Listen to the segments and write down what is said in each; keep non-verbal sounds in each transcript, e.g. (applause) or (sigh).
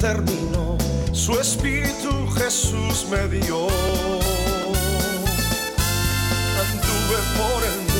terminó, su Espíritu Jesús me dio. Anduve por el.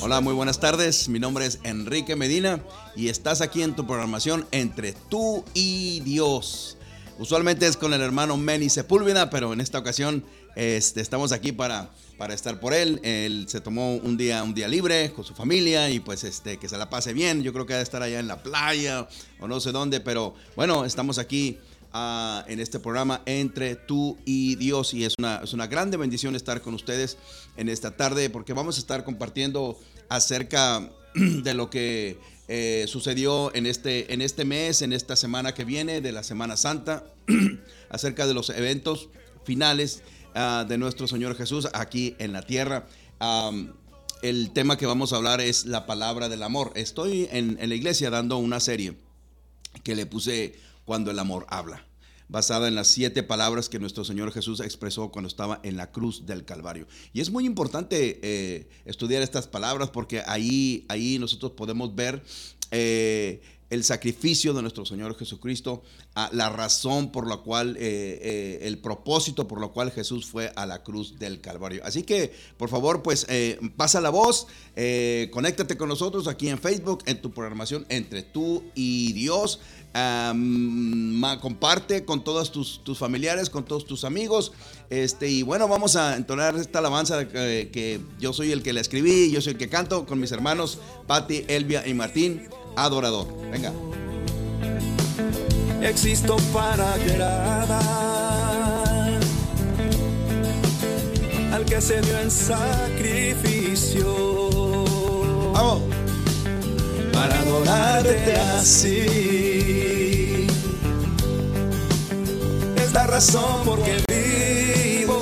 Hola, muy buenas tardes. Mi nombre es Enrique Medina y estás aquí en tu programación Entre tú y Dios. Usualmente es con el hermano Manny Sepúlveda, pero en esta ocasión este, estamos aquí para, para estar por él. Él se tomó un día, un día libre con su familia y pues este, que se la pase bien. Yo creo que va a estar allá en la playa o no sé dónde, pero bueno, estamos aquí ah, en este programa entre tú y Dios y es una, es una grande bendición estar con ustedes en esta tarde porque vamos a estar compartiendo acerca (clears throat) de lo que eh, sucedió en este, en este mes, en esta semana que viene, de la Semana Santa, (clears throat) acerca de los eventos finales ah, de nuestro Señor Jesús aquí en la tierra. El tema que vamos a hablar es la palabra del amor. Estoy en, en la iglesia dando una serie que le puse Cuando el amor habla, basada en las siete palabras que nuestro Señor Jesús expresó cuando estaba en la cruz del Calvario. Y es muy importante eh, estudiar estas palabras porque ahí, ahí nosotros podemos ver eh, el sacrificio de nuestro Señor Jesucristo, a la razón por la cual, eh, eh, el propósito por lo cual Jesús fue a la cruz del Calvario. Así que, por favor, pues eh, pasa la voz, conéctate con nosotros aquí en Facebook, en tu programación Entre tú y Dios. Comparte con todos tus, tus familiares, con todos tus amigos. Este, y bueno, vamos a entonar esta alabanza que, que yo soy el que la escribí, yo soy el que canto con mis hermanos Patti, Elvia y Martín, adorador. Venga. Existo para agradar al que se dio en sacrificio Vamos. para adorarte así. Es la razón por que vivo.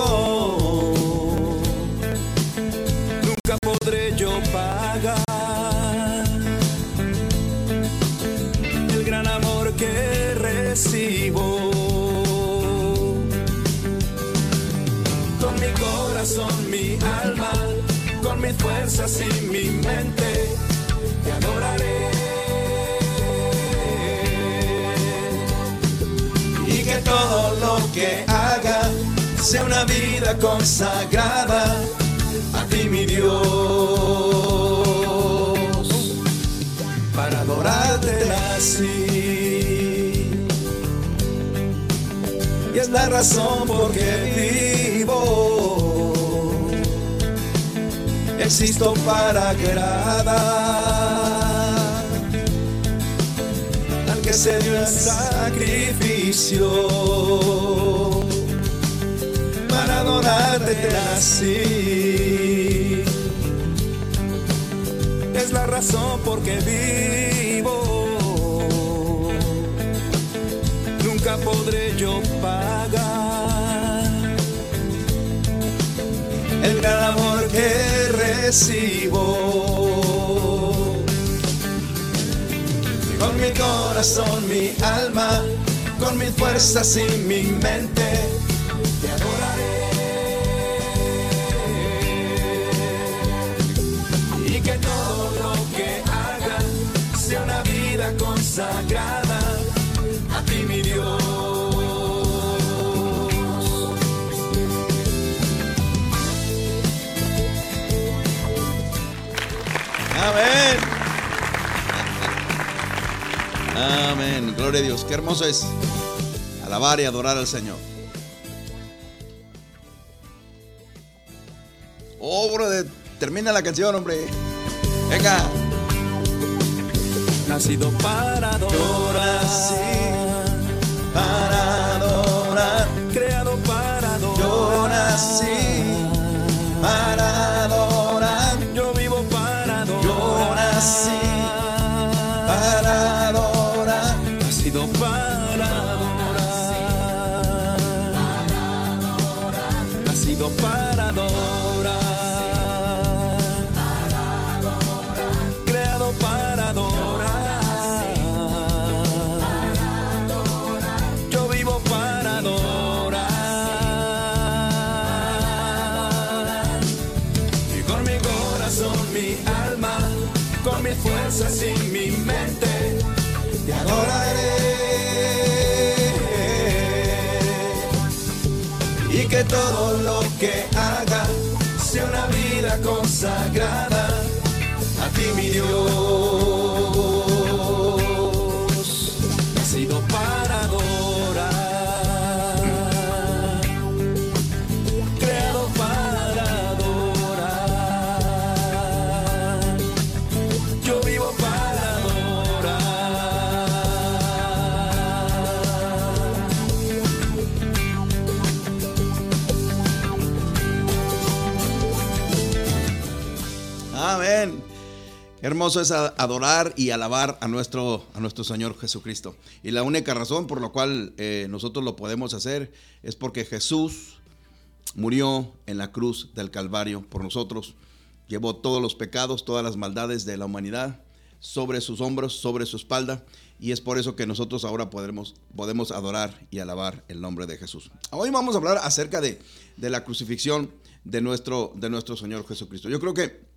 Nunca podré corazón, mi alma, con mis fuerzas y mi mente, te adoraré. Y que todo lo que haga sea una vida consagrada a ti, mi Dios para adorarte así. Y es la razón por que vivo. Existo para agradar al que se dio el sacrificio para adorarte así es la razón por que vivo. Nunca podré yo pagar el gran amor que recibo. Con mi corazón, mi alma, con mis fuerzas y mi mente, Gloria a Dios. Qué hermoso es alabar y adorar al Señor. Oh, brother, termina la canción, hombre. Venga. Nacido para adorar, que haga sea una vida consagrada a ti, mi Dios. Hermoso es adorar y alabar a nuestro, a nuestro Señor Jesucristo. Y la única razón por la cual eh, nosotros lo podemos hacer es porque Jesús murió en la cruz del Calvario por nosotros. Llevó todos los pecados, todas las maldades de la humanidad sobre sus hombros, sobre su espalda. Y es por eso que nosotros ahora podremos, podemos adorar y alabar el nombre de Jesús. Hoy vamos a hablar acerca de, de la crucifixión de nuestro, de nuestro Señor Jesucristo. Yo creo que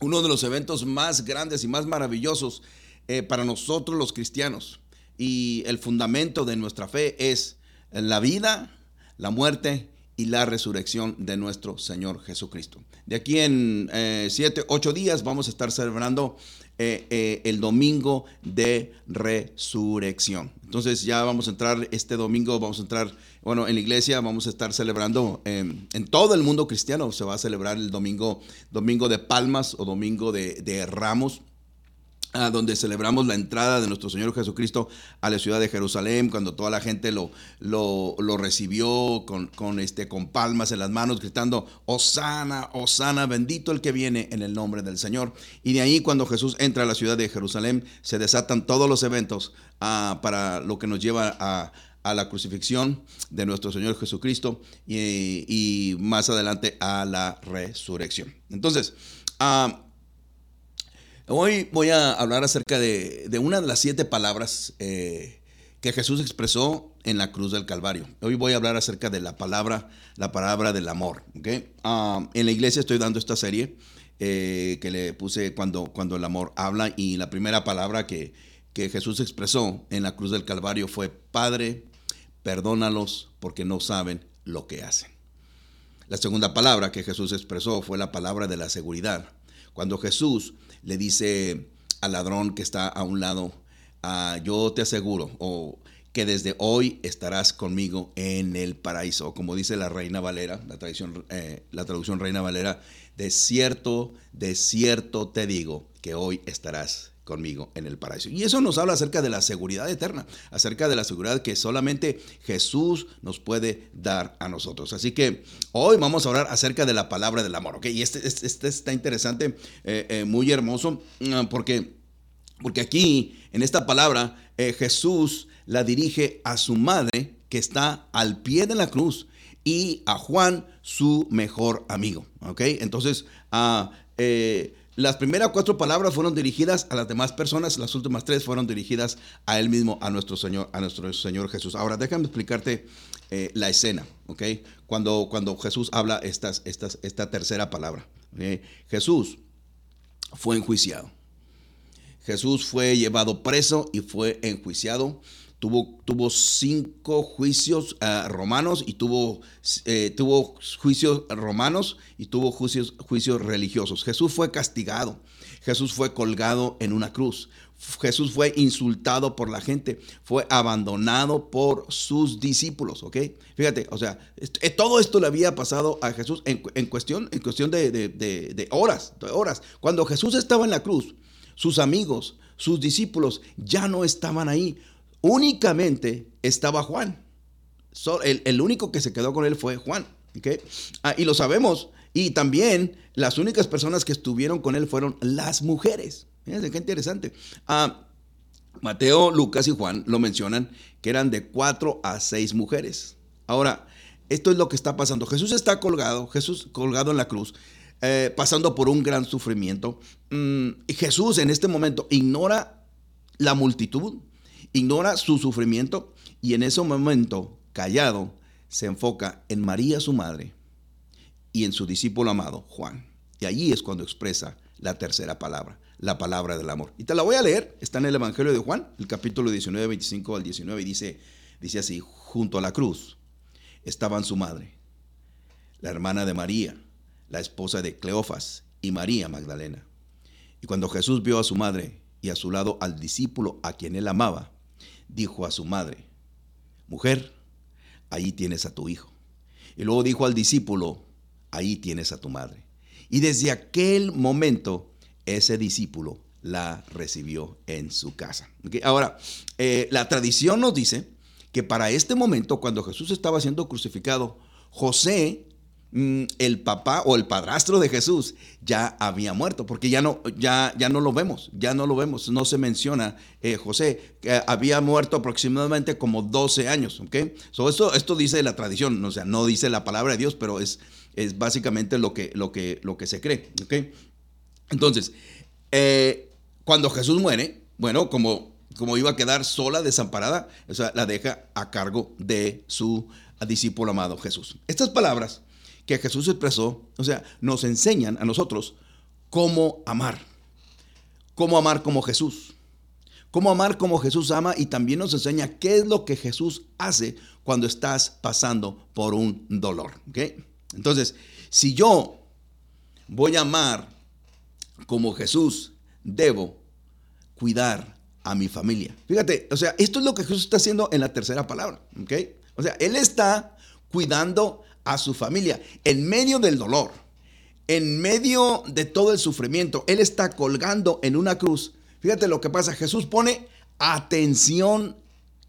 uno de los eventos más grandes y más maravillosos eh, para nosotros los cristianos y el fundamento de nuestra fe es la vida, la muerte y la resurrección de nuestro Señor Jesucristo. De aquí en eh, siete, ocho días vamos a estar celebrando eh, eh, el domingo de resurrección. Entonces ya vamos a entrar este domingo, vamos a entrar, bueno, en la iglesia vamos a estar celebrando eh, en todo el mundo cristiano, se va a celebrar el domingo, domingo de palmas o domingo de, de ramos donde celebramos la entrada de nuestro Señor Jesucristo a la ciudad de Jerusalén, cuando toda la gente lo, lo, recibió con, con, este, con palmas en las manos, gritando, Osana, Osana, bendito el que viene en el nombre del Señor. Y de ahí cuando Jesús entra a la ciudad de Jerusalén, se desatan todos los eventos ah, para lo que nos lleva a, a la crucifixión de nuestro Señor Jesucristo y, y más adelante a la resurrección. Entonces, ah, Hoy voy a hablar acerca de, una de las siete palabras eh, que Jesús expresó en la cruz del Calvario. Hoy voy a hablar acerca de la palabra, la palabra del amor. ¿okay? Ah, en la iglesia estoy dando esta serie eh, que le puse cuando, cuando el amor habla y la primera palabra que, que Jesús expresó en la cruz del Calvario fue, Padre, perdónalos porque no saben lo que hacen. La segunda palabra que Jesús expresó fue la palabra de la seguridad. Cuando Jesús le dice al ladrón que está a un lado, ah, yo te aseguro, o que desde hoy estarás conmigo en el paraíso. Como dice la Reina Valera, la, tradición, eh, la traducción Reina Valera, de cierto, de cierto te digo que hoy estarás conmigo en el paraíso. Y eso nos habla acerca de la seguridad eterna, acerca de la seguridad que solamente Jesús nos puede dar a nosotros. Así que hoy vamos a hablar acerca de la palabra del amor, ¿ok? Y este, este, este está interesante, eh, eh, muy hermoso, porque, porque aquí, en esta palabra, eh, Jesús la dirige a su madre que está al pie de la cruz y a Juan, su mejor amigo, ¿ok? Entonces, uh, las primeras cuatro palabras fueron dirigidas a las demás personas, las últimas tres fueron dirigidas a él mismo, a nuestro Señor, a nuestro Señor Jesús. Ahora, déjame explicarte eh, la escena, ¿ok? Cuando, cuando Jesús habla estas, estas, esta tercera palabra. Jesús fue enjuiciado. Jesús fue llevado preso y fue enjuiciado. Tuvo, tuvo cinco juicios uh, romanos y tuvo, eh, tuvo juicios romanos y tuvo juicios, juicios religiosos. Jesús fue castigado. Jesús fue colgado en una cruz. Jesús fue insultado por la gente. Fue abandonado por sus discípulos. ¿Ok? Fíjate, o sea, est todo esto le había pasado a Jesús en, en cuestión, en cuestión de, de, de, horas, de horas. Cuando Jesús estaba en la cruz, sus amigos, sus discípulos ya no estaban ahí únicamente estaba Juan. El, único que se quedó con él fue Juan. Ah, y lo sabemos. Y también las únicas personas que estuvieron con él fueron las mujeres. Fíjense qué interesante. Ah, Mateo, Lucas y Juan lo mencionan que eran de cuatro a seis mujeres. Ahora, esto es lo que está pasando. Jesús está colgado, Jesús colgado en la cruz. Eh, pasando por un gran sufrimiento. Mm, y Jesús en este momento ignora la multitud, ignora su sufrimiento y en ese momento, callado, se enfoca en María, su madre, y en su discípulo amado, Juan. Y allí es cuando expresa la tercera palabra, la palabra del amor. Y te la voy a leer, está en el Evangelio de Juan, el capítulo 19, 25 al 19, y dice, dice así, junto a la cruz estaban su madre la hermana de María, la esposa de Cleofas y María Magdalena. Y cuando Jesús vio a su madre y a su lado al discípulo a quien él amaba, dijo a su madre, mujer, ahí tienes a tu hijo. Y luego dijo al discípulo, ahí tienes a tu madre. Y desde aquel momento, ese discípulo la recibió en su casa. Ahora, eh, la tradición nos dice que para este momento, cuando Jesús estaba siendo crucificado, José el papá o el padrastro de Jesús ya había muerto, porque ya no, ya, ya no lo vemos, ya no lo vemos, no se menciona eh, José, que había muerto aproximadamente como 12 años, ¿ok? esto, esto dice la tradición, sea, no dice la palabra de Dios, pero es, es básicamente lo que, lo, que, lo que se cree, ¿ok? Entonces, eh, cuando Jesús muere, bueno, como, como iba a quedar sola, desamparada, o sea, la deja a cargo de su discípulo amado Jesús. Estas palabras que Jesús expresó, o sea, nos enseñan a nosotros cómo amar, cómo amar como Jesús, cómo amar como Jesús ama y también nos enseña qué es lo que Jesús hace cuando estás pasando por un dolor. Entonces, si yo voy a amar como Jesús, debo cuidar a mi familia. Fíjate, o sea, esto es lo que Jesús está haciendo en la tercera palabra. O sea, Él está cuidando a su familia en medio del dolor, en medio de todo el sufrimiento. Él está colgando en una cruz. Fíjate lo que pasa. Jesús pone atención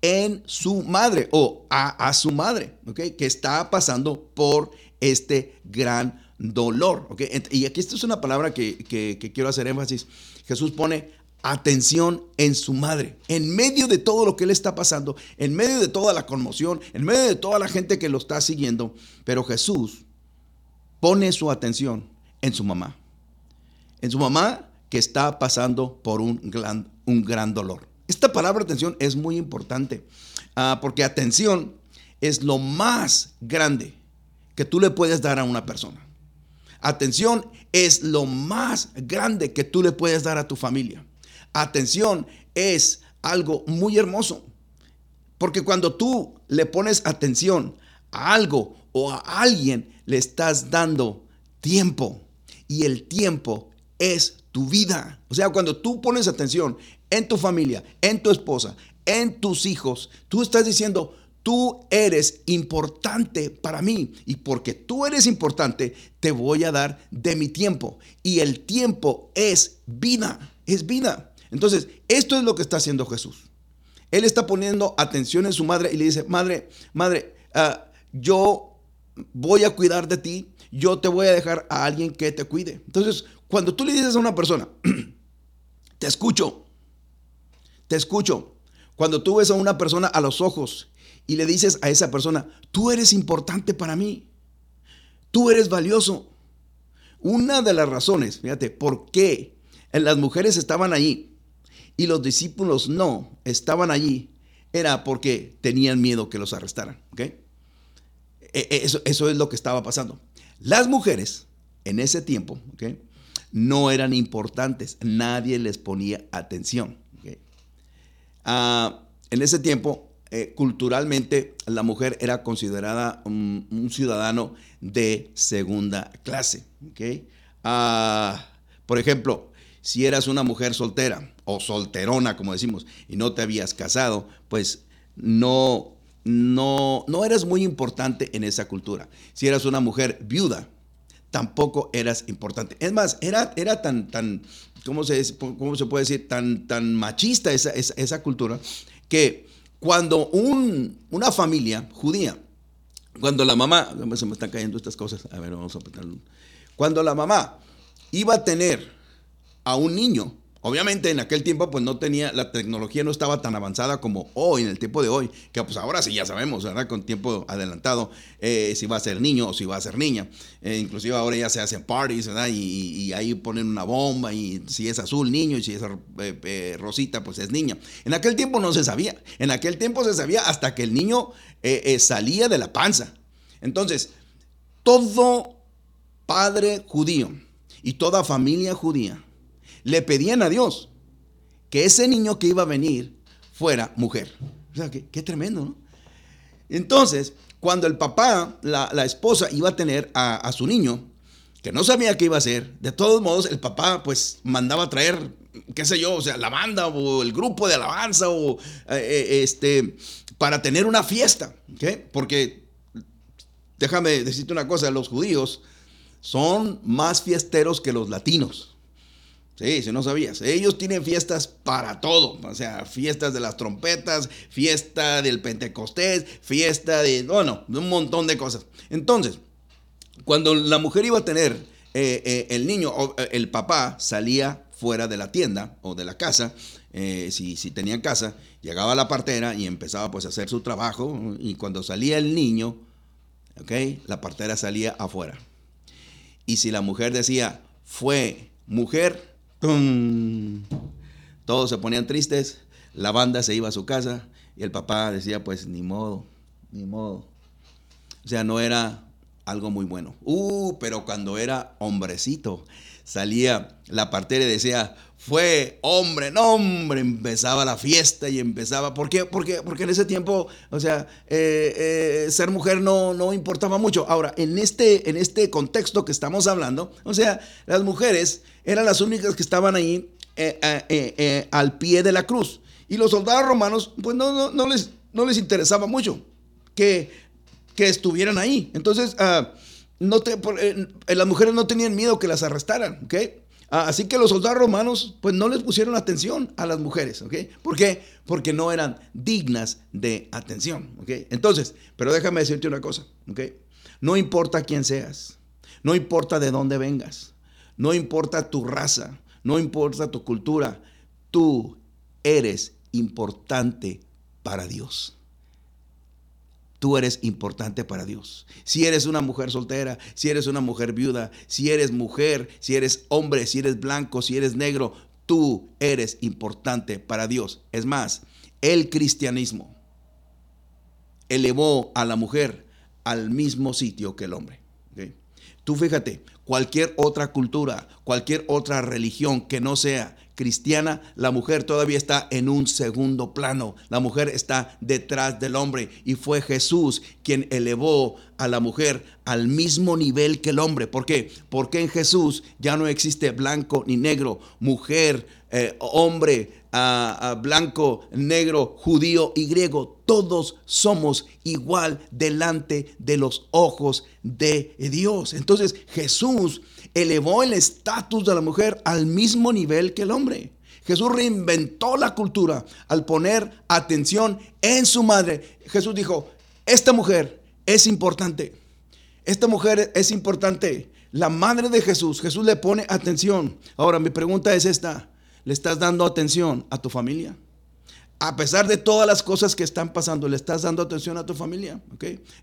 en su madre o a, su madre. Que está pasando por este gran dolor. Y aquí esto es una palabra que, que quiero hacer énfasis. Jesús pone atención en su madre. En medio de todo lo que él está pasando, en medio de toda la conmoción, en medio de toda la gente que lo está siguiendo, pero Jesús pone su atención en su mamá. En su mamá que está pasando por un gran, un gran dolor. Esta palabra atención es muy importante ah, porque atención es lo más grande que tú le puedes dar a una persona. Atención es lo más grande que tú le puedes dar a tu familia atención es algo muy hermoso. Porque cuando tú le pones atención a algo o a alguien, le estás dando tiempo. Y el tiempo es tu vida. O sea, cuando tú pones atención en tu familia, en tu esposa, en tus hijos, tú estás diciendo, tú eres importante para mí. Y porque tú eres importante, te voy a dar de mi tiempo. Y el tiempo es vida, es vida. Entonces, esto es lo que está haciendo Jesús. Él está poniendo atención en su madre y le dice, madre, madre, ah, yo voy a cuidar de ti, yo te voy a dejar a alguien que te cuide. Entonces, cuando tú le dices a una persona, (clears throat) te escucho, te escucho. Cuando tú ves a una persona a los ojos y le dices a esa persona, tú eres importante para mí, tú eres valioso. Una de las razones, fíjate, por qué las mujeres estaban ahí y los discípulos no estaban allí, era porque tenían miedo que los arrestaran. E, e, eso, eso, es lo que estaba pasando. Las mujeres en ese tiempo no eran importantes, nadie les ponía atención. Ah, en ese tiempo, eh, culturalmente, la mujer era considerada un, ciudadano de segunda clase. Ah, por ejemplo, si eras una mujer soltera o solterona, como decimos, y no te habías casado, pues no, no, no eras muy importante en esa cultura. Si eras una mujer viuda, tampoco eras importante. Es más, era, era tan, tan, ¿cómo se, cómo se puede decir? Tan, tan machista esa, esa, cultura, que cuando un, una familia judía, cuando la mamá, se me están cayendo estas cosas, a ver, vamos a apretarlo. Cuando la mamá iba a tener a un niño. Obviamente en aquel tiempo pues no tenía, la tecnología no estaba tan avanzada como hoy, en el tiempo de hoy, que pues ahora sí ya sabemos, ¿verdad? Con tiempo adelantado, eh, si va a ser niño o si va a ser niña. Eh, inclusive ahora ya se hacen parties, ¿verdad? Y, ahí ponen una bomba y si es azul, niño, y si es eh, rosita, pues es niña. En aquel tiempo no se sabía. En aquel tiempo se sabía hasta que el niño salía de la panza. Entonces, todo padre judío y toda familia judía le pedían a Dios que ese niño que iba a venir fuera mujer. O sea, qué, tremendo, ¿no? Entonces, cuando el papá, la, esposa, iba a tener a, su niño, que no sabía qué iba a hacer, de todos modos el papá pues mandaba traer, qué sé yo, o sea, la banda o el grupo de alabanza o eh, eh, este, para tener una fiesta. Porque déjame decirte una cosa, los judíos son más fiesteros que los latinos. Sí, si no sabías. Ellos tienen fiestas para todo. O sea, fiestas de las trompetas, fiesta del Pentecostés, fiesta de, bueno, de un montón de cosas. Entonces, cuando la mujer iba a tener eh, eh, el niño, eh, el papá salía fuera de la tienda o de la casa, si, si tenía casa, llegaba la partera y empezaba pues a hacer su trabajo y cuando salía el niño, ¿ok? La partera salía afuera. Y si la mujer decía, fue mujer, todos se ponían tristes, la banda se iba a su casa y el papá decía, pues ni modo, ni modo. O sea, no era algo muy bueno. Uh, pero cuando era hombrecito, salía la partera y decía, fue hombre, no hombre, empezaba la fiesta y empezaba, ¿por qué? Porque, porque en ese tiempo, o sea, eh, eh, ser mujer no, no importaba mucho. Ahora, en este, en este contexto que estamos hablando, o sea, las mujeres eran las únicas que estaban ahí eh, al pie de la cruz. Y los soldados romanos, pues no, no, les, no les interesaba mucho que, que estuvieran ahí. Entonces, ah, no te, las mujeres no tenían miedo que las arrestaran, ¿ok? Ah, así que los soldados romanos pues no les pusieron atención a las mujeres, ¿ok? ¿Por qué? Porque no eran dignas de atención, ¿ok? Entonces, pero déjame decirte una cosa, ¿ok? No importa quién seas, no importa de dónde vengas, no importa tu raza, no importa tu cultura, tú eres importante para Dios tú eres importante para Dios. Si eres una mujer soltera, si eres una mujer viuda, si eres mujer, si eres hombre, si eres blanco, si eres negro, tú eres importante para Dios. Es más, el cristianismo elevó a la mujer al mismo sitio que el hombre. Tú fíjate, cualquier otra cultura, cualquier otra religión que no sea cristiana, la mujer todavía está en un segundo plano. La mujer está detrás del hombre y fue Jesús quien elevó a la mujer al mismo nivel que el hombre. ¿Por qué? Porque en Jesús ya no existe blanco ni negro, mujer, eh, hombre, blanco, negro, judío y griego. Todos somos igual delante de los ojos de Dios. Entonces Jesús elevó el estatus de la mujer al mismo nivel que el hombre. Jesús reinventó la cultura al poner atención en su madre. Jesús dijo, esta mujer es importante. Esta mujer es importante. La madre de Jesús, Jesús le pone atención. Ahora mi pregunta es esta, ¿le estás dando atención a tu familia? A pesar de todas las cosas que están pasando, ¿le estás dando atención a tu familia?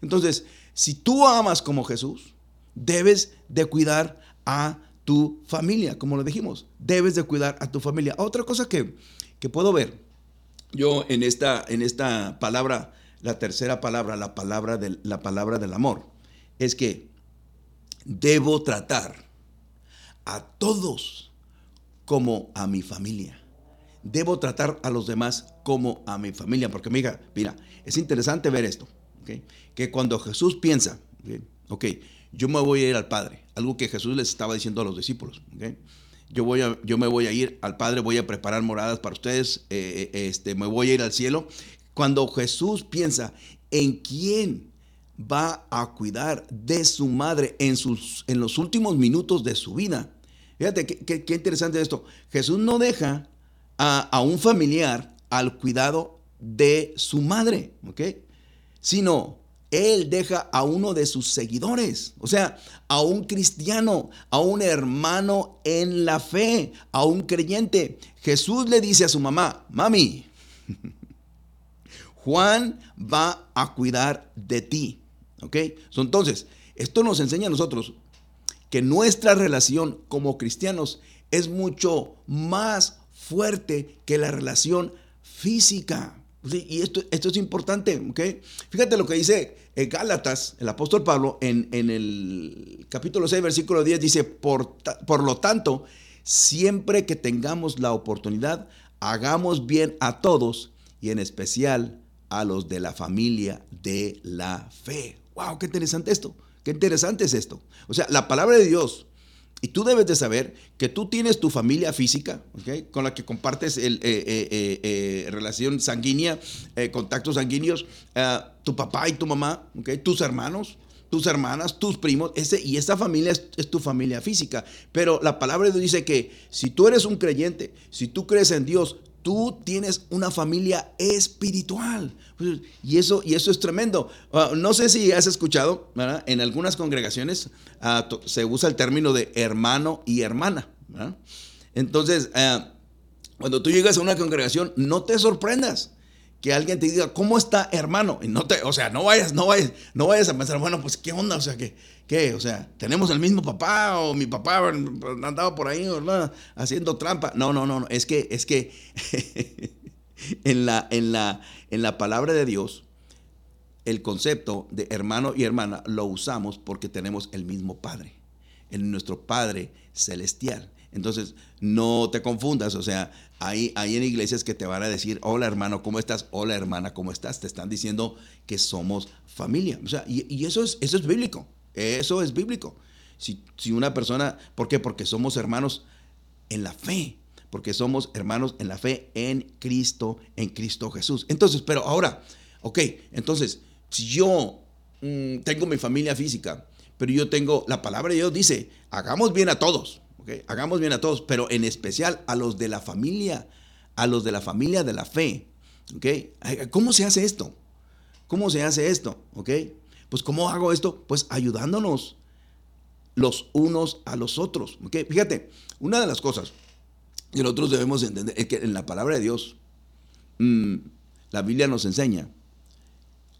Entonces, si tú amas como Jesús, debes de cuidar a tu familia, como lo dijimos, debes de cuidar a tu familia. Otra cosa que, que puedo ver yo en esta, en esta palabra, la tercera palabra, la palabra, del, la palabra del amor, es que debo tratar a todos como a mi familia. Debo tratar a los demás como a mi familia. Porque, mira, mira, es interesante ver esto. Que cuando Jesús piensa, ok, yo me voy a ir al Padre, algo que Jesús les estaba diciendo a los discípulos. Yo, voy yo me voy a ir al Padre, voy a preparar moradas para ustedes, eh, eh, este, me voy a ir al cielo. Cuando Jesús piensa en quién va a cuidar de su madre en, sus, en los últimos minutos de su vida. Fíjate qué, qué, interesante esto. Jesús no deja a, a, un familiar al cuidado de su madre, ¿ok? Sino él deja a uno de sus seguidores, o sea, a un cristiano, a un hermano en la fe, a un creyente. Jesús le dice a su mamá, mami, (laughs) Juan va a cuidar de ti. ¿Ok? Entonces, esto nos enseña a nosotros que nuestra relación como cristianos es mucho más fuerte que la relación física y esto, esto es importante, ¿ok? Fíjate lo que dice eh, Gálatas, el apóstol Pablo, en, en, el capítulo 6, versículo 10, dice, por, por lo tanto, siempre que tengamos la oportunidad, hagamos bien a todos y en especial a los de la familia de la fe. ¡Wow! ¡Qué interesante esto! ¡Qué interesante es esto! O sea, la palabra de Dios y tú debes de saber que tú tienes tu familia física, con la que compartes eh, eh, eh, relación sanguínea, contactos sanguíneos, tu papá y tu mamá, tus hermanos, tus hermanas, tus primos, ese, y esta familia es, es, tu familia física. Pero la palabra de Dios dice que si tú eres un creyente, si tú crees en Dios, tú tienes una familia espiritual. Y eso, y eso es tremendo. Ah, no sé si has escuchado, en algunas congregaciones ah, se usa el término de hermano y hermana. Entonces, ah, cuando tú llegas a una congregación, no te sorprendas que alguien te diga, ¿cómo está hermano? Y no te, o sea, no vayas, no vayas, no vayas a pensar, bueno, pues qué onda, o sea, que ¿Qué? O sea, ¿tenemos el mismo papá o mi papá andaba por ahí haciendo trampa? No, no, no, no. Es que, es que (laughs) en, la, en, la, en la palabra de Dios, el concepto de hermano y hermana lo usamos porque tenemos el mismo Padre, en nuestro Padre celestial. Entonces, no te confundas, o sea, hay, hay en iglesias que te van a decir, hola hermano, ¿cómo estás? Hola hermana, ¿cómo estás? Te están diciendo que somos familia. O sea, y, eso, es, eso es bíblico. Eso es bíblico. Si, si una persona, ¿por qué? Porque somos hermanos en la fe, porque somos hermanos en la fe en Cristo, en Cristo Jesús. Entonces, pero ahora, ok, entonces, si yo mm, tengo mi familia física, pero yo tengo, la palabra de Dios dice, hagamos bien a todos, ok, hagamos bien a todos, pero en especial a los de la familia, a los de la familia de la fe, ok. ¿Cómo se hace esto? ¿Cómo se hace esto? ¿Ok? Pues ¿cómo hago esto? Pues ayudándonos los unos a los otros. Fíjate, una de las cosas que nosotros debemos entender es que en la palabra de Dios, mm, la Biblia nos enseña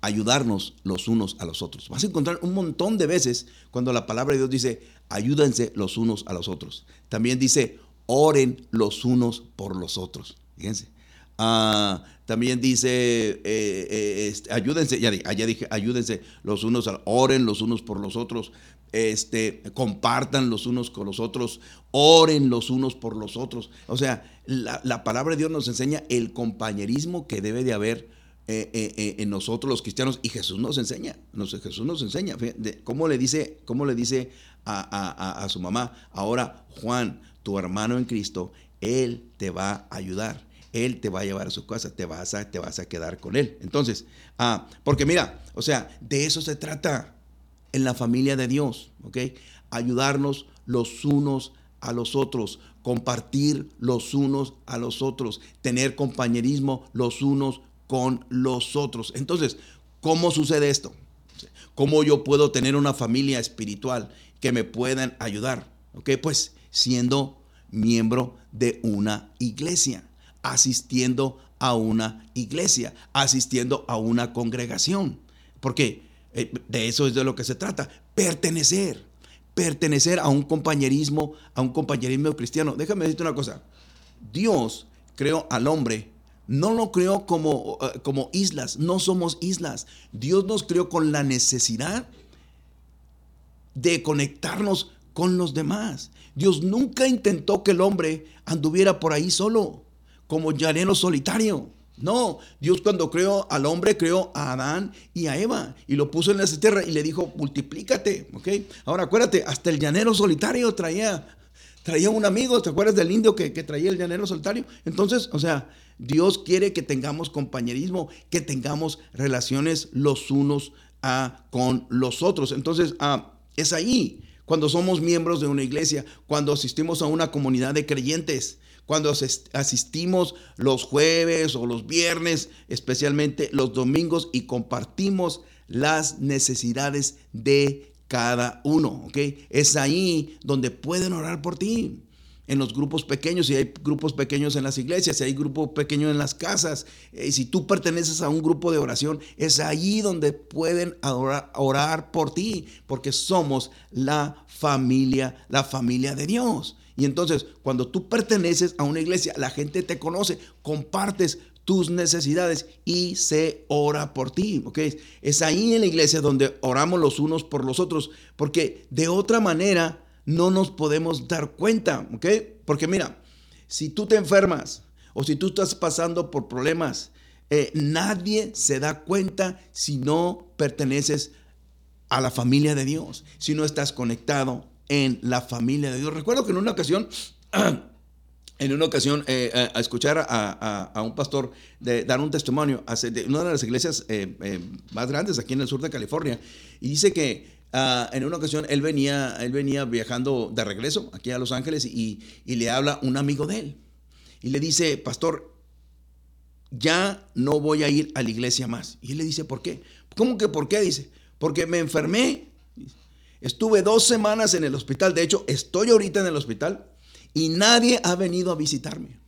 ayudarnos los unos a los otros. Vas a encontrar un montón de veces cuando la palabra de Dios dice, ayúdense los unos a los otros. También dice, oren los unos por los otros. Fíjense. Ah, también dice, eh, eh, este, ayúdense, ya, dije, ayúdense los unos, oren los unos por los otros, este, compartan los unos con los otros, oren los unos por los otros. O sea, la, palabra de Dios nos enseña el compañerismo que debe de haber eh, en nosotros los cristianos y Jesús nos enseña, Jesús nos enseña, ¿cómo le dice, cómo le dice a, a su mamá? Ahora, Juan, tu hermano en Cristo, Él te va a ayudar. Él te va a llevar a su casa, te vas a, te vas a quedar con Él. Entonces, ah, porque mira, o sea, de eso se trata en la familia de Dios, ¿ok? Ayudarnos los unos a los otros, compartir los unos a los otros, tener compañerismo los unos con los otros. Entonces, ¿cómo sucede esto? ¿Cómo yo puedo tener una familia espiritual que me puedan ayudar? ¿Ok? Pues siendo miembro de una iglesia asistiendo a una iglesia, asistiendo a una congregación. Porque eh, de eso es de lo que se trata, pertenecer, pertenecer a un compañerismo, a un compañerismo cristiano. Déjame decirte una cosa, Dios creó al hombre, no lo creó como, eh, como islas, no somos islas. Dios nos creó con la necesidad de conectarnos con los demás. Dios nunca intentó que el hombre anduviera por ahí solo como llanero solitario. No, Dios cuando creó al hombre, creó a Adán y a Eva y lo puso en la tierra y le dijo, multiplícate, ¿ok? Ahora acuérdate, hasta el llanero solitario traía, traía un amigo, ¿te acuerdas del indio que, traía el llanero solitario? Entonces, o sea, Dios quiere que tengamos compañerismo, que tengamos relaciones los unos a, con los otros. Entonces, ah, es ahí cuando somos miembros de una iglesia, cuando asistimos a una comunidad de creyentes cuando asistimos los jueves o los viernes, especialmente los domingos, y compartimos las necesidades de cada uno, ¿ok? Es ahí donde pueden orar por ti. En los grupos pequeños, si hay grupos pequeños en las iglesias, si hay grupos pequeños en las casas, eh, si tú perteneces a un grupo de oración, es ahí donde pueden orar por ti, porque somos la familia, la familia de Dios. Y entonces, cuando tú perteneces a una iglesia, la gente te conoce, compartes tus necesidades y se ora por ti, ¿ok? Es ahí en la iglesia donde oramos los unos por los otros, porque de otra manera no nos podemos dar cuenta, ¿ok? Porque mira, si tú te enfermas o si tú estás pasando por problemas, eh, nadie se da cuenta si no perteneces a la familia de Dios, si no estás conectado en la familia de Dios. Recuerdo que en una ocasión, (clears throat) en una ocasión, eh, a, escuchar a, un pastor de, dar un testimonio de una de las iglesias eh, más grandes aquí en el sur de California, y dice que ah, en una ocasión él venía, él venía viajando de regreso aquí a Los Ángeles y, y le habla un amigo de él. Y le dice, pastor, ya no voy a ir a la iglesia más. Y él le dice, ¿por qué? ¿Cómo que por qué? Dice, porque me enfermé. Estuve dos semanas en el hospital. De hecho, estoy ahorita en el hospital y nadie ha venido a visitarme.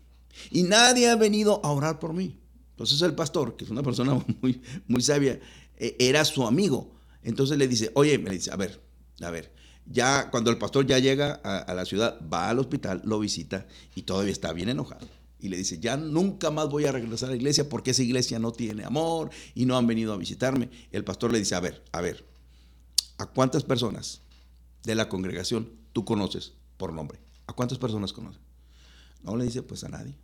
Y nadie ha venido a orar por mí. Entonces el pastor, que es una persona (laughs) muy, muy sabia, e, era su amigo. Entonces le dice, oye, me dice, a ver, a ver, ya cuando el pastor ya llega a la ciudad, va al hospital, lo visita y todavía está bien enojado y le dice, ya nunca más voy a regresar a la iglesia porque esa iglesia no tiene amor y no han venido a visitarme. El pastor le dice, a ver, a ver, ¿a cuántas personas de la congregación tú conoces por nombre? ¿A cuántas personas conoces? No le dice, pues a nadie.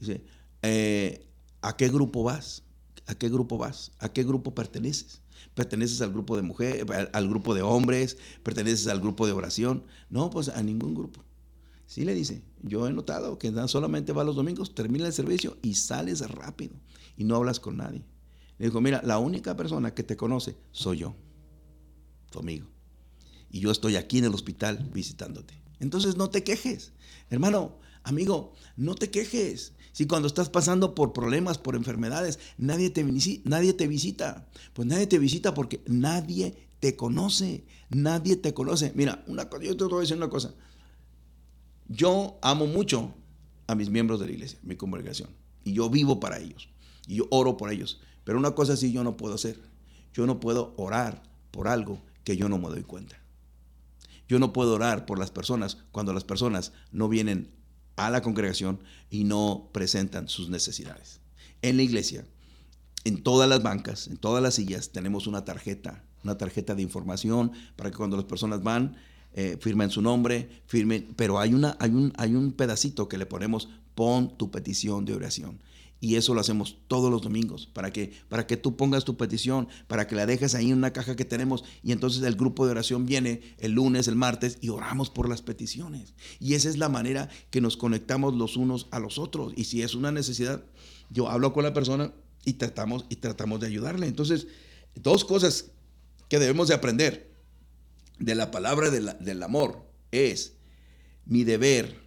Dice, eh, ¿a qué grupo vas? ¿A qué grupo vas? ¿A qué grupo perteneces? ¿Perteneces al grupo de mujeres, al grupo de hombres? ¿Perteneces al grupo de oración? No, pues a ningún grupo. Sí le dice, yo he notado que solamente va los domingos, termina el servicio y sales rápido y no hablas con nadie. Le dijo, mira, la única persona que te conoce soy yo, tu amigo. Y yo estoy aquí en el hospital visitándote. Entonces no te quejes. Hermano, amigo, no te quejes. Si cuando estás pasando por problemas, por enfermedades, nadie te, visita. Pues nadie te visita porque nadie te conoce. Nadie te conoce. Mira, una, yo te voy a decir una cosa. Yo amo mucho a mis miembros de la iglesia, mi congregación, y yo vivo para ellos, y yo oro por ellos. Pero una cosa sí yo no puedo hacer. Yo no puedo orar por algo que yo no me doy cuenta. Yo no puedo orar por las personas cuando las personas no vienen a la congregación y no presentan sus necesidades. En la iglesia, en todas las bancas, en todas las sillas, tenemos una tarjeta, una tarjeta de información para que cuando las personas van, eh, firmen su nombre, firmen, pero hay, una, hay, un, hay un pedacito que le ponemos, pon tu petición de oración. Y eso lo hacemos todos los domingos, para que, para que tú pongas tu petición, para que la dejes ahí en una caja que tenemos. Y entonces el grupo de oración viene el lunes, el martes, y oramos por las peticiones. Y esa es la manera que nos conectamos los unos a los otros. Y si es una necesidad, yo hablo con la persona y tratamos, y tratamos de ayudarle. Entonces, dos cosas que debemos de aprender de la palabra del amor es mi deber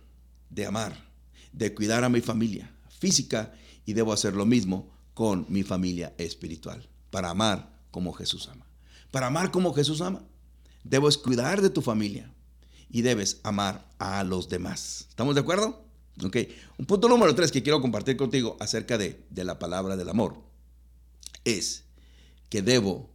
de amar, de cuidar a mi familia física y debo hacer lo mismo con mi familia espiritual, para amar como Jesús ama. Para amar como Jesús ama, debes cuidar de tu familia y debes amar a los demás. ¿Estamos de acuerdo? Ok. Un punto número tres que quiero compartir contigo acerca de, de la palabra del amor es que debo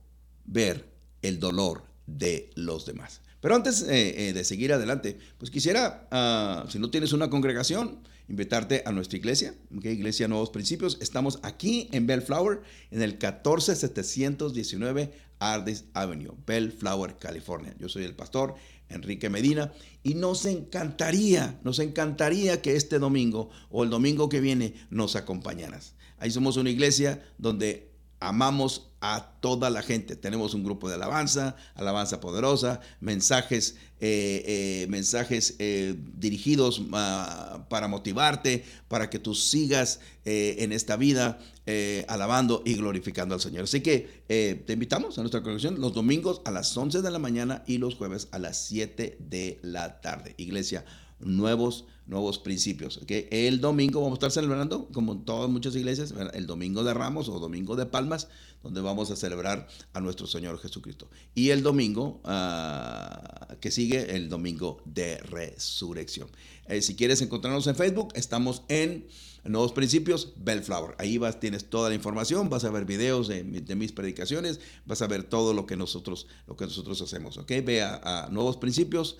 ver el dolor de los demás. Pero antes eh, eh, de seguir adelante, pues quisiera, ah, si no tienes una congregación, invitarte a nuestra iglesia, Iglesia Nuevos Principios. Estamos aquí en Bellflower, en el 14719 Ardis Avenue, Bellflower, California. Yo soy el pastor Enrique Medina y nos encantaría, nos encantaría que este domingo o el domingo que viene nos acompañaras. Ahí somos una iglesia donde amamos a toda la gente. Tenemos un grupo de alabanza, alabanza poderosa, mensajes, eh, eh, mensajes eh, dirigidos ah, para motivarte, para que tú sigas en esta vida alabando y glorificando al Señor. Así que te invitamos a nuestra congregación los domingos a las 11 de la mañana y los jueves a las 7 de la tarde. Iglesia, nuevos nuevos principios. El domingo vamos a estar celebrando, como en todas muchas iglesias, el domingo de Ramos o domingo de Palmas, donde vamos a celebrar a nuestro Señor Jesucristo. Y el domingo uh, que sigue, el domingo de resurrección. Eh, si quieres encontrarnos en Facebook, estamos en Nuevos Principios, Bellflower. Ahí vas, tienes toda la información, vas a ver videos de, mis predicaciones, vas a ver todo lo que nosotros, lo que nosotros hacemos. ¿ok? Ve a Nuevos Principios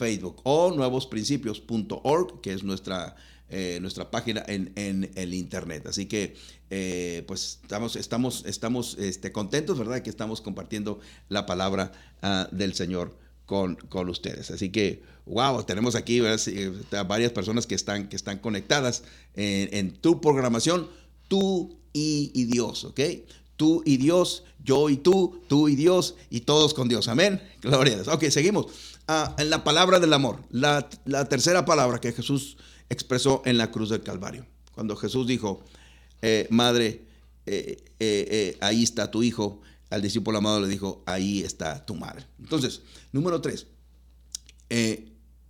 Facebook o nuevosprincipios.org, que es nuestra, eh, nuestra página en, el Internet. Así que, eh, pues estamos, estamos, estamos este, contentos, ¿verdad?, que estamos compartiendo la palabra ah, del Señor con, con, ustedes. Así que, wow, tenemos aquí varias personas que están, que están conectadas en, tu programación tú y, Dios, ¿ok? Tú y Dios, yo y tú, tú y Dios y todos con Dios. Amén. Gloria a Dios. Ok, seguimos. Ah, en la palabra del amor, la, tercera palabra que Jesús expresó en la cruz del Calvario. Cuando Jesús dijo, eh, Madre, eh, eh, ahí está tu hijo, al discípulo amado le dijo, ahí está tu madre. Entonces, número tres,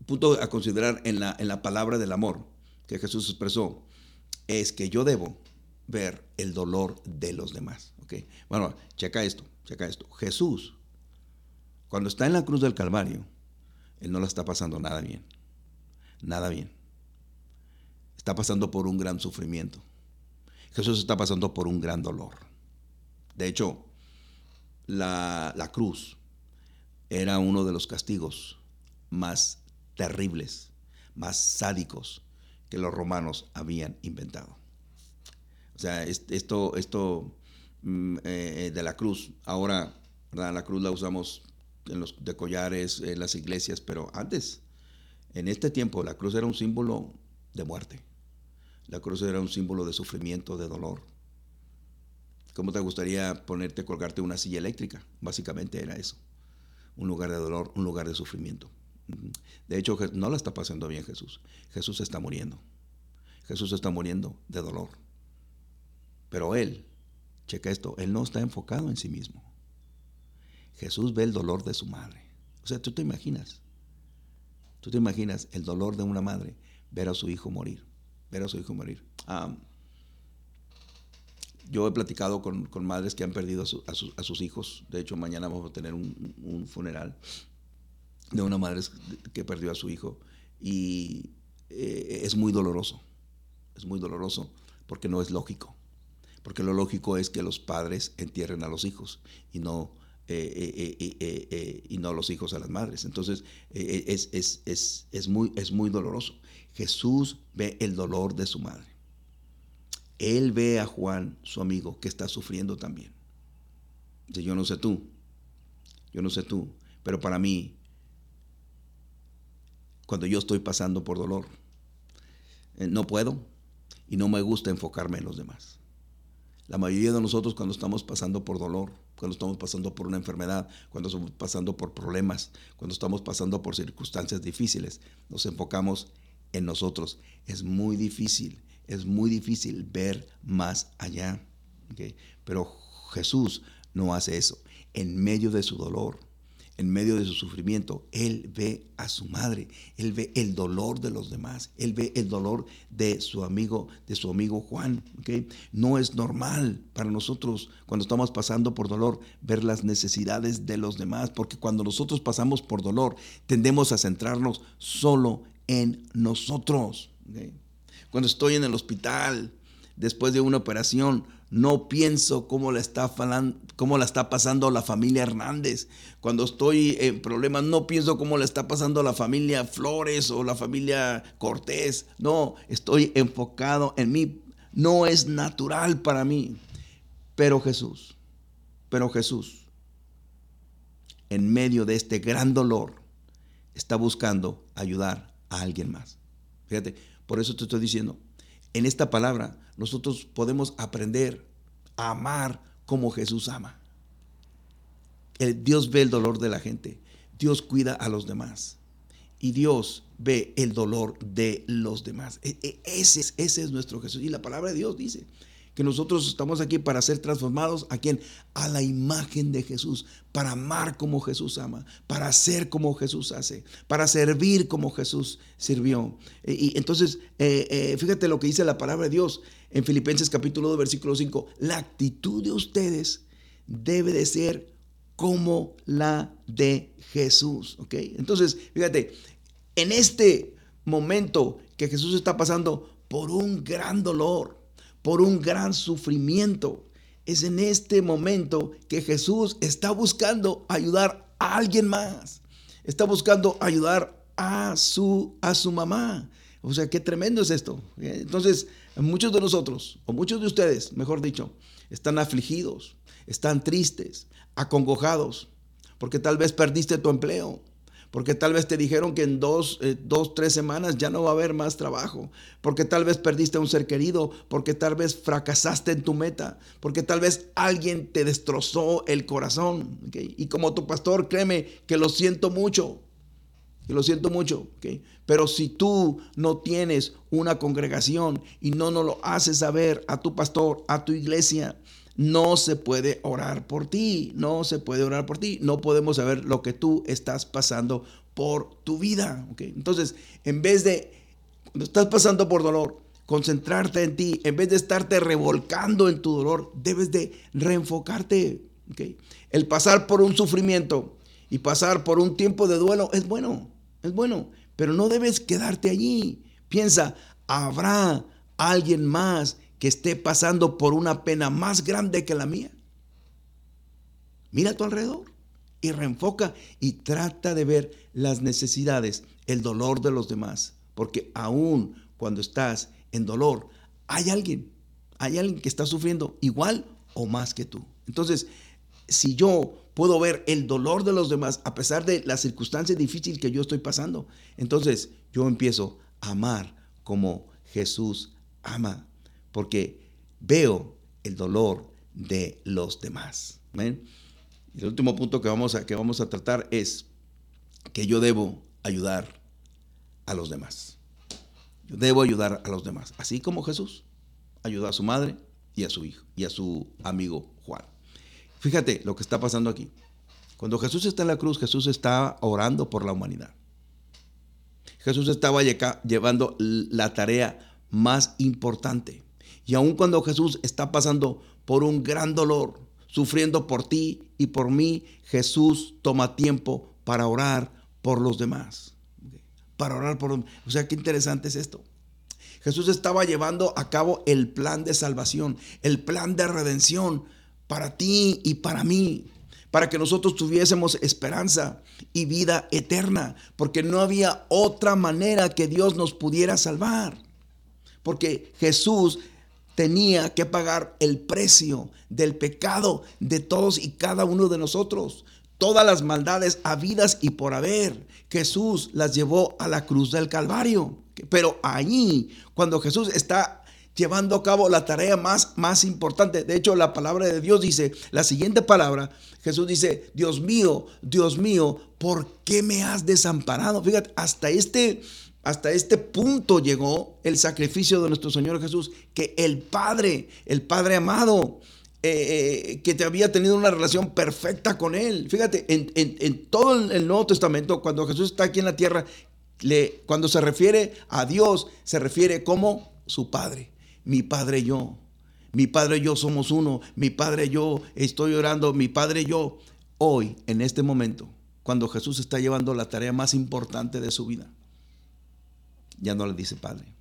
punto a considerar en la, en la palabra del amor que Jesús expresó, es que yo debo ver el dolor de los demás. ¿okay? Bueno, checa esto, checa esto. Jesús, cuando está en la cruz del Calvario, Él no la está pasando nada bien. Nada bien. Está pasando por un gran sufrimiento. Jesús está pasando por un gran dolor. De hecho, la, la cruz era uno de los castigos más terribles, más sádicos que los romanos habían inventado. O sea, esto, esto mm, eh, de la cruz, ahora la cruz la usamos en los de collares, en las iglesias, pero antes, en este tiempo, la cruz era un símbolo de muerte. La cruz era un símbolo de sufrimiento, de dolor. ¿Cómo te gustaría ponerte, colgarte una silla eléctrica? Básicamente era eso. Un lugar de dolor, un lugar de sufrimiento. De hecho, no la está pasando bien Jesús. Jesús está muriendo. Jesús está muriendo de dolor. Pero él, checa esto, él no está enfocado en sí mismo. Jesús ve el dolor de su madre. O sea, tú te imaginas, tú te imaginas el dolor de una madre ver a su hijo morir, ver a su hijo morir. yo he platicado con, madres que han perdido a, sus hijos. De hecho, mañana vamos a tener un, funeral de una madre que perdió a su hijo. Y eh, es muy doloroso. Es muy doloroso porque no es lógico porque lo lógico es que los padres entierren a los hijos y no, eh, eh, eh, y no los hijos a las madres. Entonces es, es, muy, es muy doloroso. Jesús ve el dolor de su madre. Él ve a Juan, su amigo, que está sufriendo también. Dice, yo no sé tú, yo no sé tú, pero para mí, cuando yo estoy pasando por dolor, no puedo y no me gusta enfocarme en los demás. La mayoría de nosotros cuando estamos pasando por dolor, cuando estamos pasando por una enfermedad, cuando estamos pasando por problemas, cuando estamos pasando por circunstancias difíciles, nos enfocamos en nosotros. Es muy difícil, es muy difícil ver más allá. Pero Jesús no hace eso. En medio de su dolor, en medio de su sufrimiento, Él ve a su madre, Él ve el dolor de los demás, Él ve el dolor de su amigo, de su amigo Juan. No es normal para nosotros cuando estamos pasando por dolor ver las necesidades de los demás, porque cuando nosotros pasamos por dolor tendemos a centrarnos solo en nosotros. Cuando estoy en el hospital, después de una operación, no pienso cómo la está, la pasando la familia Hernández. Cuando estoy en problemas, no pienso cómo la está pasando la familia Flores o la familia Cortés. No, estoy enfocado en mí. No es natural para mí. Pero Jesús, pero Jesús, en medio de este gran dolor, está buscando ayudar a alguien más. Fíjate, por eso te estoy diciendo, en esta palabra nosotros podemos aprender a amar como Jesús ama. El Dios ve el dolor de la gente. Dios cuida a los demás. Y Dios ve el dolor de los demás. E, e, ese es, ese es nuestro Jesús. Y la palabra de Dios dice que nosotros estamos aquí para ser transformados a quien? A la imagen de Jesús, para amar como Jesús ama, para hacer como Jesús hace, para servir como Jesús sirvió. E, y, entonces, eh, eh, fíjate lo que dice la palabra de Dios en Filipenses capítulo 2, versículo 5. La actitud de ustedes debe de ser como la de Jesús. ¿Ok? Entonces, fíjate, en este momento que Jesús está pasando por un gran dolor, por un gran sufrimiento. Es en este momento que Jesús está buscando ayudar a alguien más. Está buscando ayudar a su, a su mamá. O sea, qué tremendo es esto. Entonces, muchos de nosotros, o muchos de ustedes, mejor dicho, están afligidos, están tristes, acongojados, porque tal vez perdiste tu empleo, porque tal vez te dijeron que en dos, eh, dos, tres semanas ya no va a haber más trabajo, porque tal vez perdiste a un ser querido, porque tal vez fracasaste en tu meta, porque tal vez alguien te destrozó el corazón. Y como tu pastor, créeme que lo siento mucho, que lo siento mucho, pero si tú no tienes una congregación y no nos lo haces saber a tu pastor, a tu iglesia, no se puede orar por ti, no se puede orar por ti, no podemos saber lo que tú estás pasando por tu vida. Entonces, en vez de, cuando estás pasando por dolor, concentrarte en ti, en vez de estarte revolcando en tu dolor, debes de reenfocarte. El pasar por un sufrimiento y pasar por un tiempo de duelo es bueno, es bueno, pero no debes quedarte allí. Piensa, habrá alguien más que esté pasando por una pena más grande que la mía. Mira a tu alrededor y reenfoca y trata de ver las necesidades, el dolor de los demás. Porque aún cuando estás en dolor, hay alguien, hay alguien que está sufriendo igual o más que tú. Entonces, si yo puedo ver el dolor de los demás a pesar de la circunstancia difícil que yo estoy pasando, entonces yo empiezo a amar como Jesús ama porque veo el dolor de los demás. El último punto que vamos, a, que vamos a tratar es que yo debo ayudar a los demás. Debo ayudar a los demás, así como Jesús ayudó a su madre y a su hijo y a su amigo Juan. Fíjate lo que está pasando aquí. Cuando Jesús está en la cruz, Jesús está orando por la humanidad. Jesús estaba llevando la tarea más importante. Y aun cuando Jesús está pasando por un gran dolor, sufriendo por ti y por mí, Jesús toma tiempo para orar por los demás. Para orar por los O sea, qué interesante es esto. Jesús estaba llevando a cabo el plan de salvación, el plan de redención para ti y para mí, para que nosotros tuviésemos esperanza y vida eterna, porque no había otra manera que Dios nos pudiera salvar. Porque Jesús tenía que pagar el precio del pecado de todos y cada uno de nosotros. Todas las maldades habidas y por haber, Jesús las llevó a la cruz del Calvario. Pero allí, cuando Jesús está llevando a cabo la tarea más, más importante, de hecho la palabra de Dios dice, la siguiente palabra, Jesús dice, Dios mío, Dios mío, ¿por qué me has desamparado? Fíjate, hasta este hasta este punto llegó el sacrificio de nuestro Señor Jesús, que el Padre, el Padre amado, eh, eh, que te había tenido una relación perfecta con Él. Fíjate, en, todo el Nuevo Testamento, cuando Jesús está aquí en la tierra, le, cuando se refiere a Dios, se refiere como su Padre, mi Padre y yo. Mi Padre y yo somos uno, mi Padre y yo estoy orando, mi Padre y yo. Hoy, en este momento, cuando Jesús está llevando la tarea más importante de su vida, ya no le dice Padre.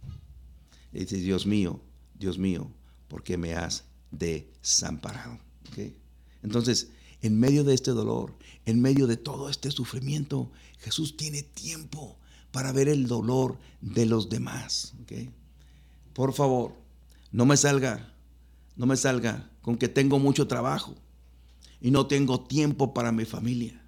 Le dice, Dios mío, Dios mío, ¿por qué me has desamparado? Entonces, en medio de este dolor, en medio de todo este sufrimiento, Jesús tiene tiempo para ver el dolor de los demás. Por favor, no me salga, no me salga con que tengo mucho trabajo y no tengo tiempo para mi familia.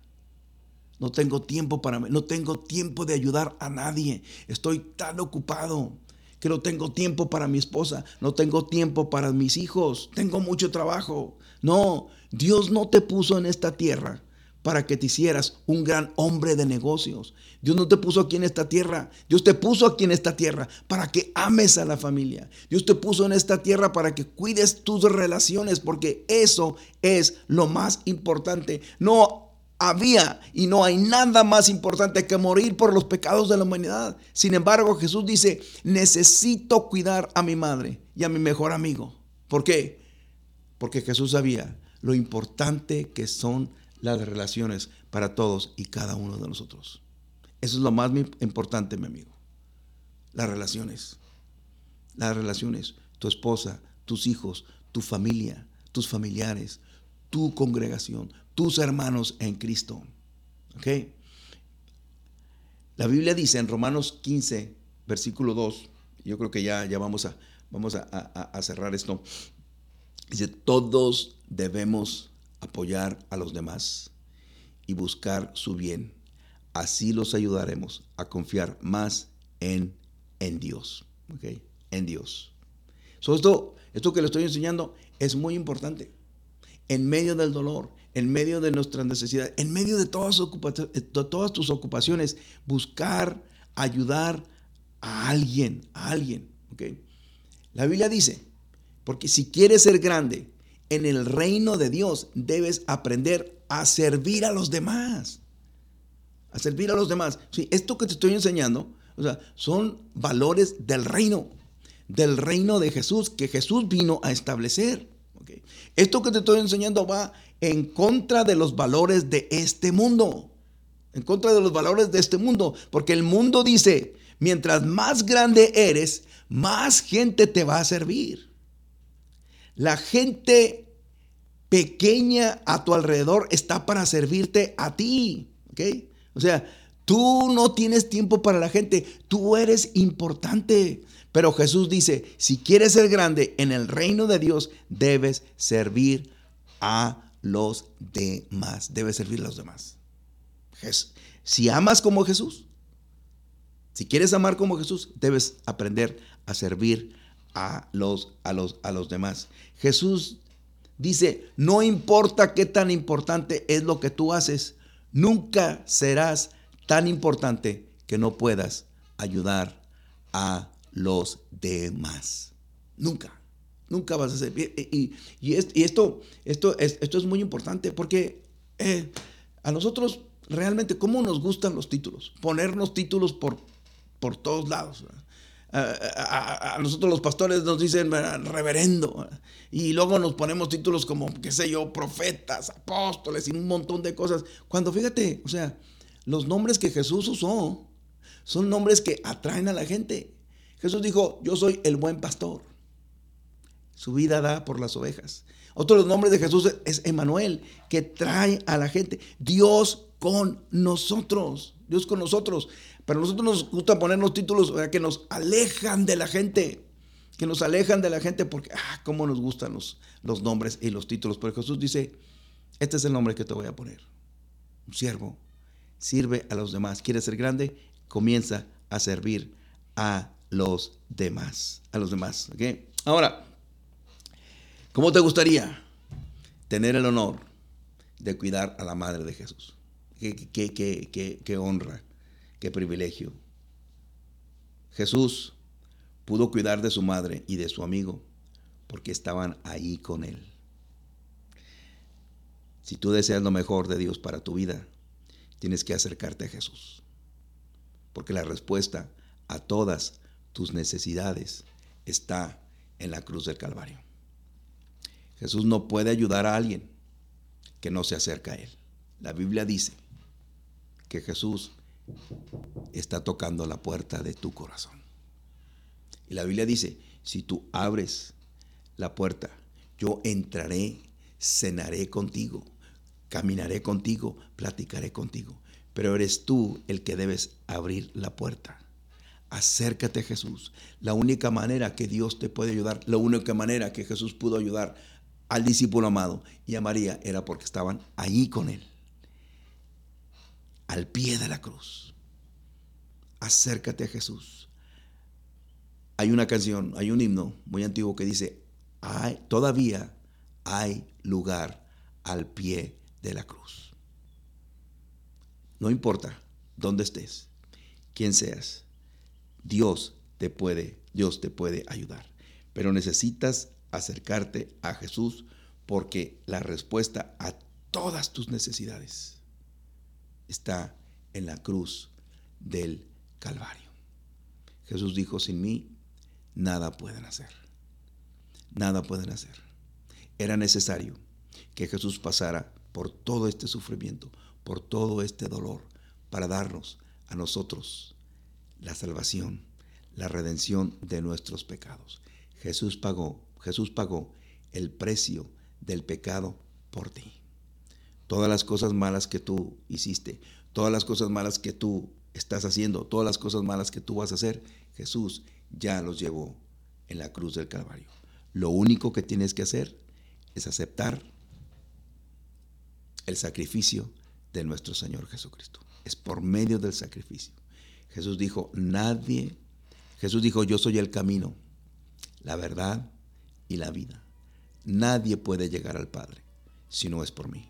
No tengo tiempo para no tengo tiempo de ayudar a nadie. Estoy tan ocupado que no tengo tiempo para mi esposa, no tengo tiempo para mis hijos, tengo mucho trabajo. No, Dios no te puso en esta tierra para que te hicieras un gran hombre de negocios. Dios no te puso aquí en esta tierra. Dios te puso aquí en esta tierra para que ames a la familia. Dios te puso en esta tierra para que cuides tus relaciones, porque eso es lo más importante. No había y no hay nada más importante que morir por los pecados de la humanidad. Sin embargo, Jesús dice, necesito cuidar a mi madre y a mi mejor amigo. ¿Por qué? Porque Jesús sabía lo importante que son las relaciones para todos y cada uno de nosotros. Eso es lo más importante, mi amigo. Las relaciones. Las relaciones. Tu esposa, tus hijos, tu familia, tus familiares, tu congregación, tus hermanos en Cristo. ¿Ok? La Biblia dice en Romanos 15, versículo 2, yo creo que ya, ya vamos, a, vamos a, cerrar esto. Dice, todos debemos apoyar a los demás y buscar su bien, Así los ayudaremos a confiar más en, en Dios. ¿ok? En Dios. esto, esto que le estoy enseñando es muy importante. En medio del dolor, en medio de nuestras necesidades, en medio de todas, todas tus ocupaciones, buscar ayudar a alguien, a alguien. ¿ok? La Biblia dice, porque si quieres ser grande en el reino de Dios, debes aprender a servir a los demás. A servir a los demás. Sí, esto que te estoy enseñando, o sea, son valores del reino, del reino de Jesús, que Jesús vino a establecer. Esto que te estoy enseñando va en contra de los valores de este mundo. En contra de los valores de este mundo. Porque el mundo dice, mientras más grande eres, más gente te va a servir. La gente pequeña a tu alrededor está para servirte a ti. ¿ok? O sea, tú no tienes tiempo para la gente, tú eres importante. Pero Jesús dice, si quieres ser grande en el reino de Dios, debes servir a los demás. Debes servir a los demás. Si amas como Jesús, si quieres amar como Jesús, debes aprender a servir a los, a los, a los demás. Jesús dice, no importa qué tan importante es lo que tú haces, nunca serás tan importante que no puedas ayudar a los demás. Nunca. Nunca vas a ser. Y, y, esto, esto, es, esto es muy importante porque eh, a nosotros realmente, ¿cómo nos gustan los títulos? Ponernos títulos por, por todos lados. A, nosotros los pastores nos dicen reverendo y luego nos ponemos títulos como, qué sé yo, profetas, apóstoles y un montón de cosas. Cuando fíjate, o sea, los nombres que Jesús usó son nombres que atraen a la gente. Jesús dijo, yo soy el buen pastor. Su vida da por las ovejas. Otro de los nombres de Jesús es Emanuel, que trae a la gente. Dios con nosotros. Dios con nosotros. Pero a nosotros nos gusta ponernos títulos que nos alejan de la gente. Que nos alejan de la gente porque, ah, cómo nos gustan los, los nombres y los títulos. Pero Jesús dice, este es el nombre que te voy a poner. Un siervo. Sirve a los demás. ¿Quieres ser grande? Comienza a servir a los demás. A los demás. Ahora, ¿cómo te gustaría tener el honor de cuidar a la madre de Jesús? Qué, qué, qué, qué honra Qué privilegio. Jesús pudo cuidar de su madre y de su amigo porque estaban ahí con él. Si tú deseas lo mejor de Dios para tu vida, tienes que acercarte a Jesús. Porque la respuesta a todas tus necesidades está en la cruz del Calvario. Jesús no puede ayudar a alguien que no se acerca a Él. La Biblia dice que Jesús está tocando la puerta de tu corazón. Y la Biblia dice, si tú abres la puerta, yo entraré, cenaré contigo, caminaré contigo, platicaré contigo. Pero eres tú el que debes abrir la puerta. Acércate a Jesús. La única manera que Dios te puede ayudar, la única manera que Jesús pudo ayudar al discípulo amado y a María era porque estaban ahí con él al pie de la cruz. Acércate a Jesús. Hay una canción, hay un himno muy antiguo que dice, hay, todavía hay lugar al pie de la cruz. No importa dónde estés, quién seas, Dios te puede, Dios te puede ayudar. Pero necesitas acercarte a Jesús porque la respuesta a todas tus necesidades está en la cruz del Calvario. Jesús dijo, sin mí nada pueden hacer. Nada pueden hacer. Era necesario que Jesús pasara por todo este sufrimiento, por todo este dolor, para darnos a nosotros la salvación, la redención de nuestros pecados. Jesús pagó, Jesús pagó el precio del pecado por ti todas las cosas malas que tú hiciste, todas las cosas malas que tú estás haciendo, todas las cosas malas que tú vas a hacer, Jesús ya los llevó en la cruz del Calvario. Lo único que tienes que hacer es aceptar el sacrificio de nuestro Señor Jesucristo. es por medio del sacrificio. Jesús dijo, nadie, Jesús dijo, yo soy el camino, la verdad y la vida. Nadie puede llegar al Padre si no es por mí.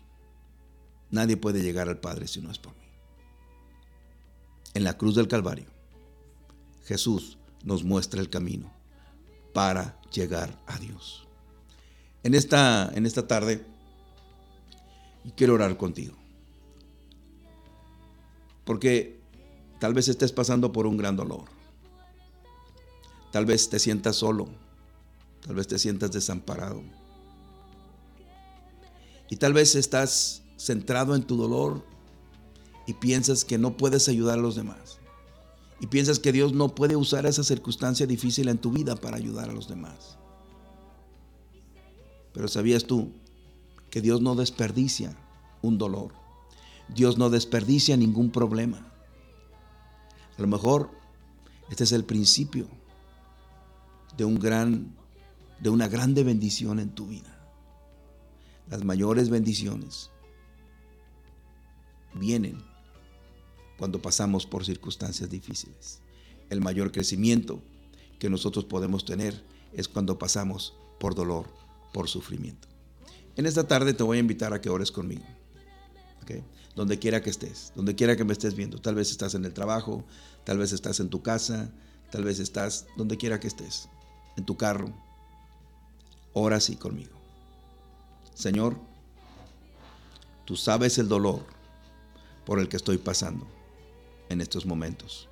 Nadie puede llegar al Padre si no es por mí. En la cruz del Calvario, Jesús nos muestra el camino para llegar a Dios. En esta, en esta tarde quiero orar contigo. Porque tal vez estés pasando por un gran dolor. Tal vez te sientas solo. Tal vez te sientas desamparado. Y tal vez estás centrado en tu dolor y piensas que no puedes ayudar a los demás. Y piensas que Dios no puede usar esa circunstancia difícil en tu vida para ayudar a los demás. Pero ¿sabías tú que Dios no desperdicia un dolor? Dios no desperdicia ningún problema. A lo mejor este es el principio de un gran de una grande bendición en tu vida. Las mayores bendiciones vienen cuando pasamos por circunstancias difíciles. El mayor crecimiento que nosotros podemos tener es cuando pasamos por dolor, por sufrimiento. En esta tarde te voy a invitar a que ores conmigo donde quiera que estés, donde quiera que me estés viendo. Tal vez estás en el trabajo, tal vez estás en tu casa, tal vez estás donde quiera que estés, en tu carro. Ora así conmigo. Señor, tú sabes el dolor por el que estoy pasando en estos momentos.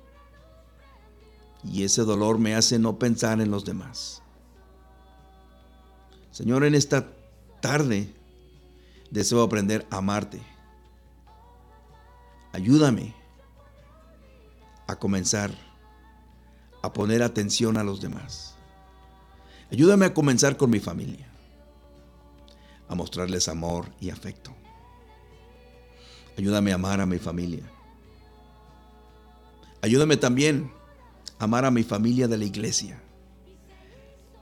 Y ese dolor me hace no pensar en los demás. Señor, en esta tarde deseo aprender a amarte Ayúdame a comenzar a poner atención a los demás. Ayúdame a comenzar con mi familia, a mostrarles amor y afecto. Ayúdame a amar a mi familia. Ayúdame también a amar a mi familia de la iglesia,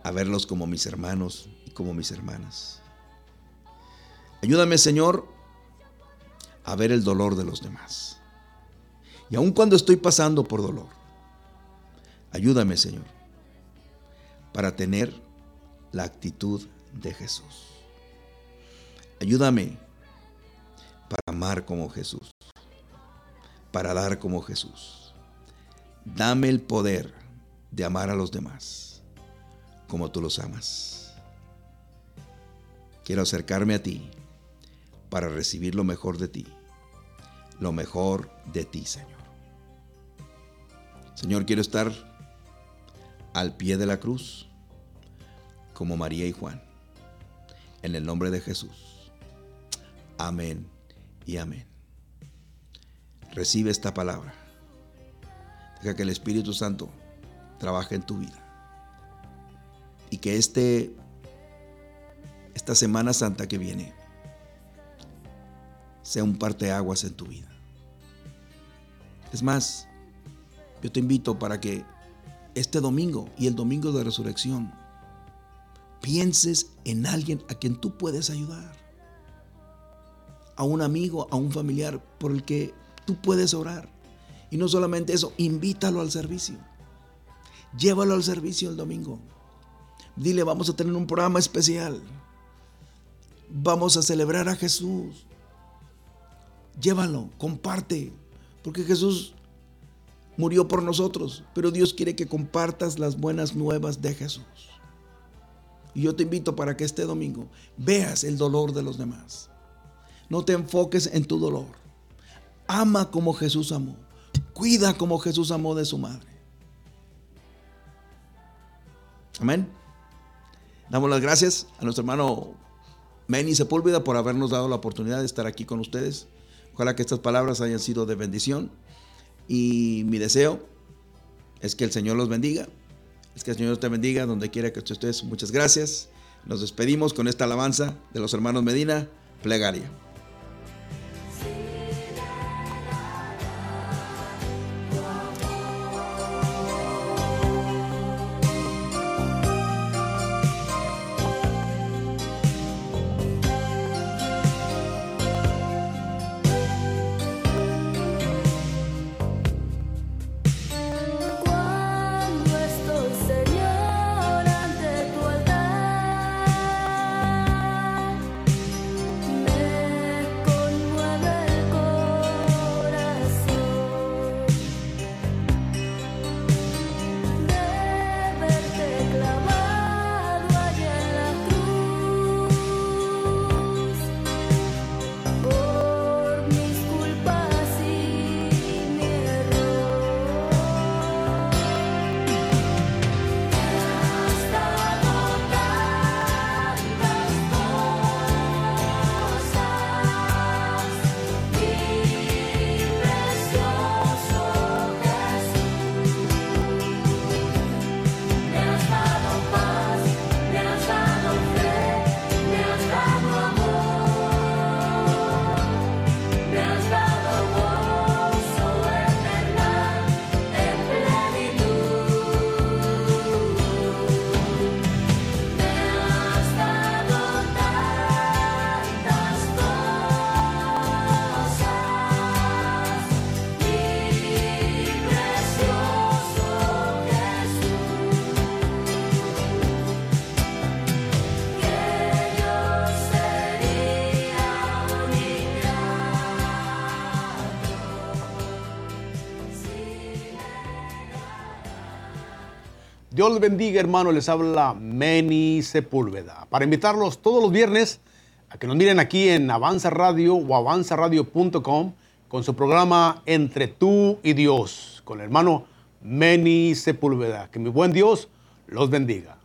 a verlos como mis hermanos y como mis hermanas. Ayúdame, Señor, a ver el dolor de los demás. Y aun cuando estoy pasando por dolor, ayúdame, Señor, para tener la actitud de Jesús. Ayúdame para amar como Jesús, para dar como Jesús. Dame el poder de amar a los demás como tú los amas. Quiero acercarme a ti para recibir lo mejor de ti, lo mejor de ti, Señor. Señor, quiero estar al pie de la cruz como María y Juan, en el nombre de Jesús. Amén y amén. Recibe esta palabra. Deja que el Espíritu Santo trabaje en tu vida. Y que este, esta Semana Santa que viene sea un parteaguas en tu vida. Es más, yo te invito para que este domingo y el domingo de resurrección pienses en alguien a quien tú puedes ayudar. A un amigo, a un familiar por el que tú puedes orar. Y no solamente eso, invítalo al servicio. Llévalo al servicio el domingo. Dile, vamos a tener un programa especial. Vamos a celebrar a Jesús llévalo, comparte, porque Jesús murió por nosotros, pero Dios quiere que compartas las buenas nuevas de Jesús. Y yo te invito para que este domingo veas el dolor de los demás. No te enfoques en tu dolor. Ama como Jesús amó. Cuida como Jesús amó de su madre. Amén. Damos las gracias a nuestro hermano Meni Sepúlveda por habernos dado la oportunidad de estar aquí con ustedes. Ojalá que estas palabras hayan sido de bendición. Y mi deseo es que el Señor los bendiga. Es que el Señor te bendiga donde quiera que estés. Muchas gracias. Nos despedimos con esta alabanza de los hermanos Medina, plegaria. Dios les bendiga, hermano. Les habla Meni Sepúlveda. Para invitarlos todos los viernes a que nos miren aquí en Avanza Radio o avanzaradio.com con su programa Entre tú y Dios, con el hermano Meni Sepúlveda. Que mi buen Dios los bendiga.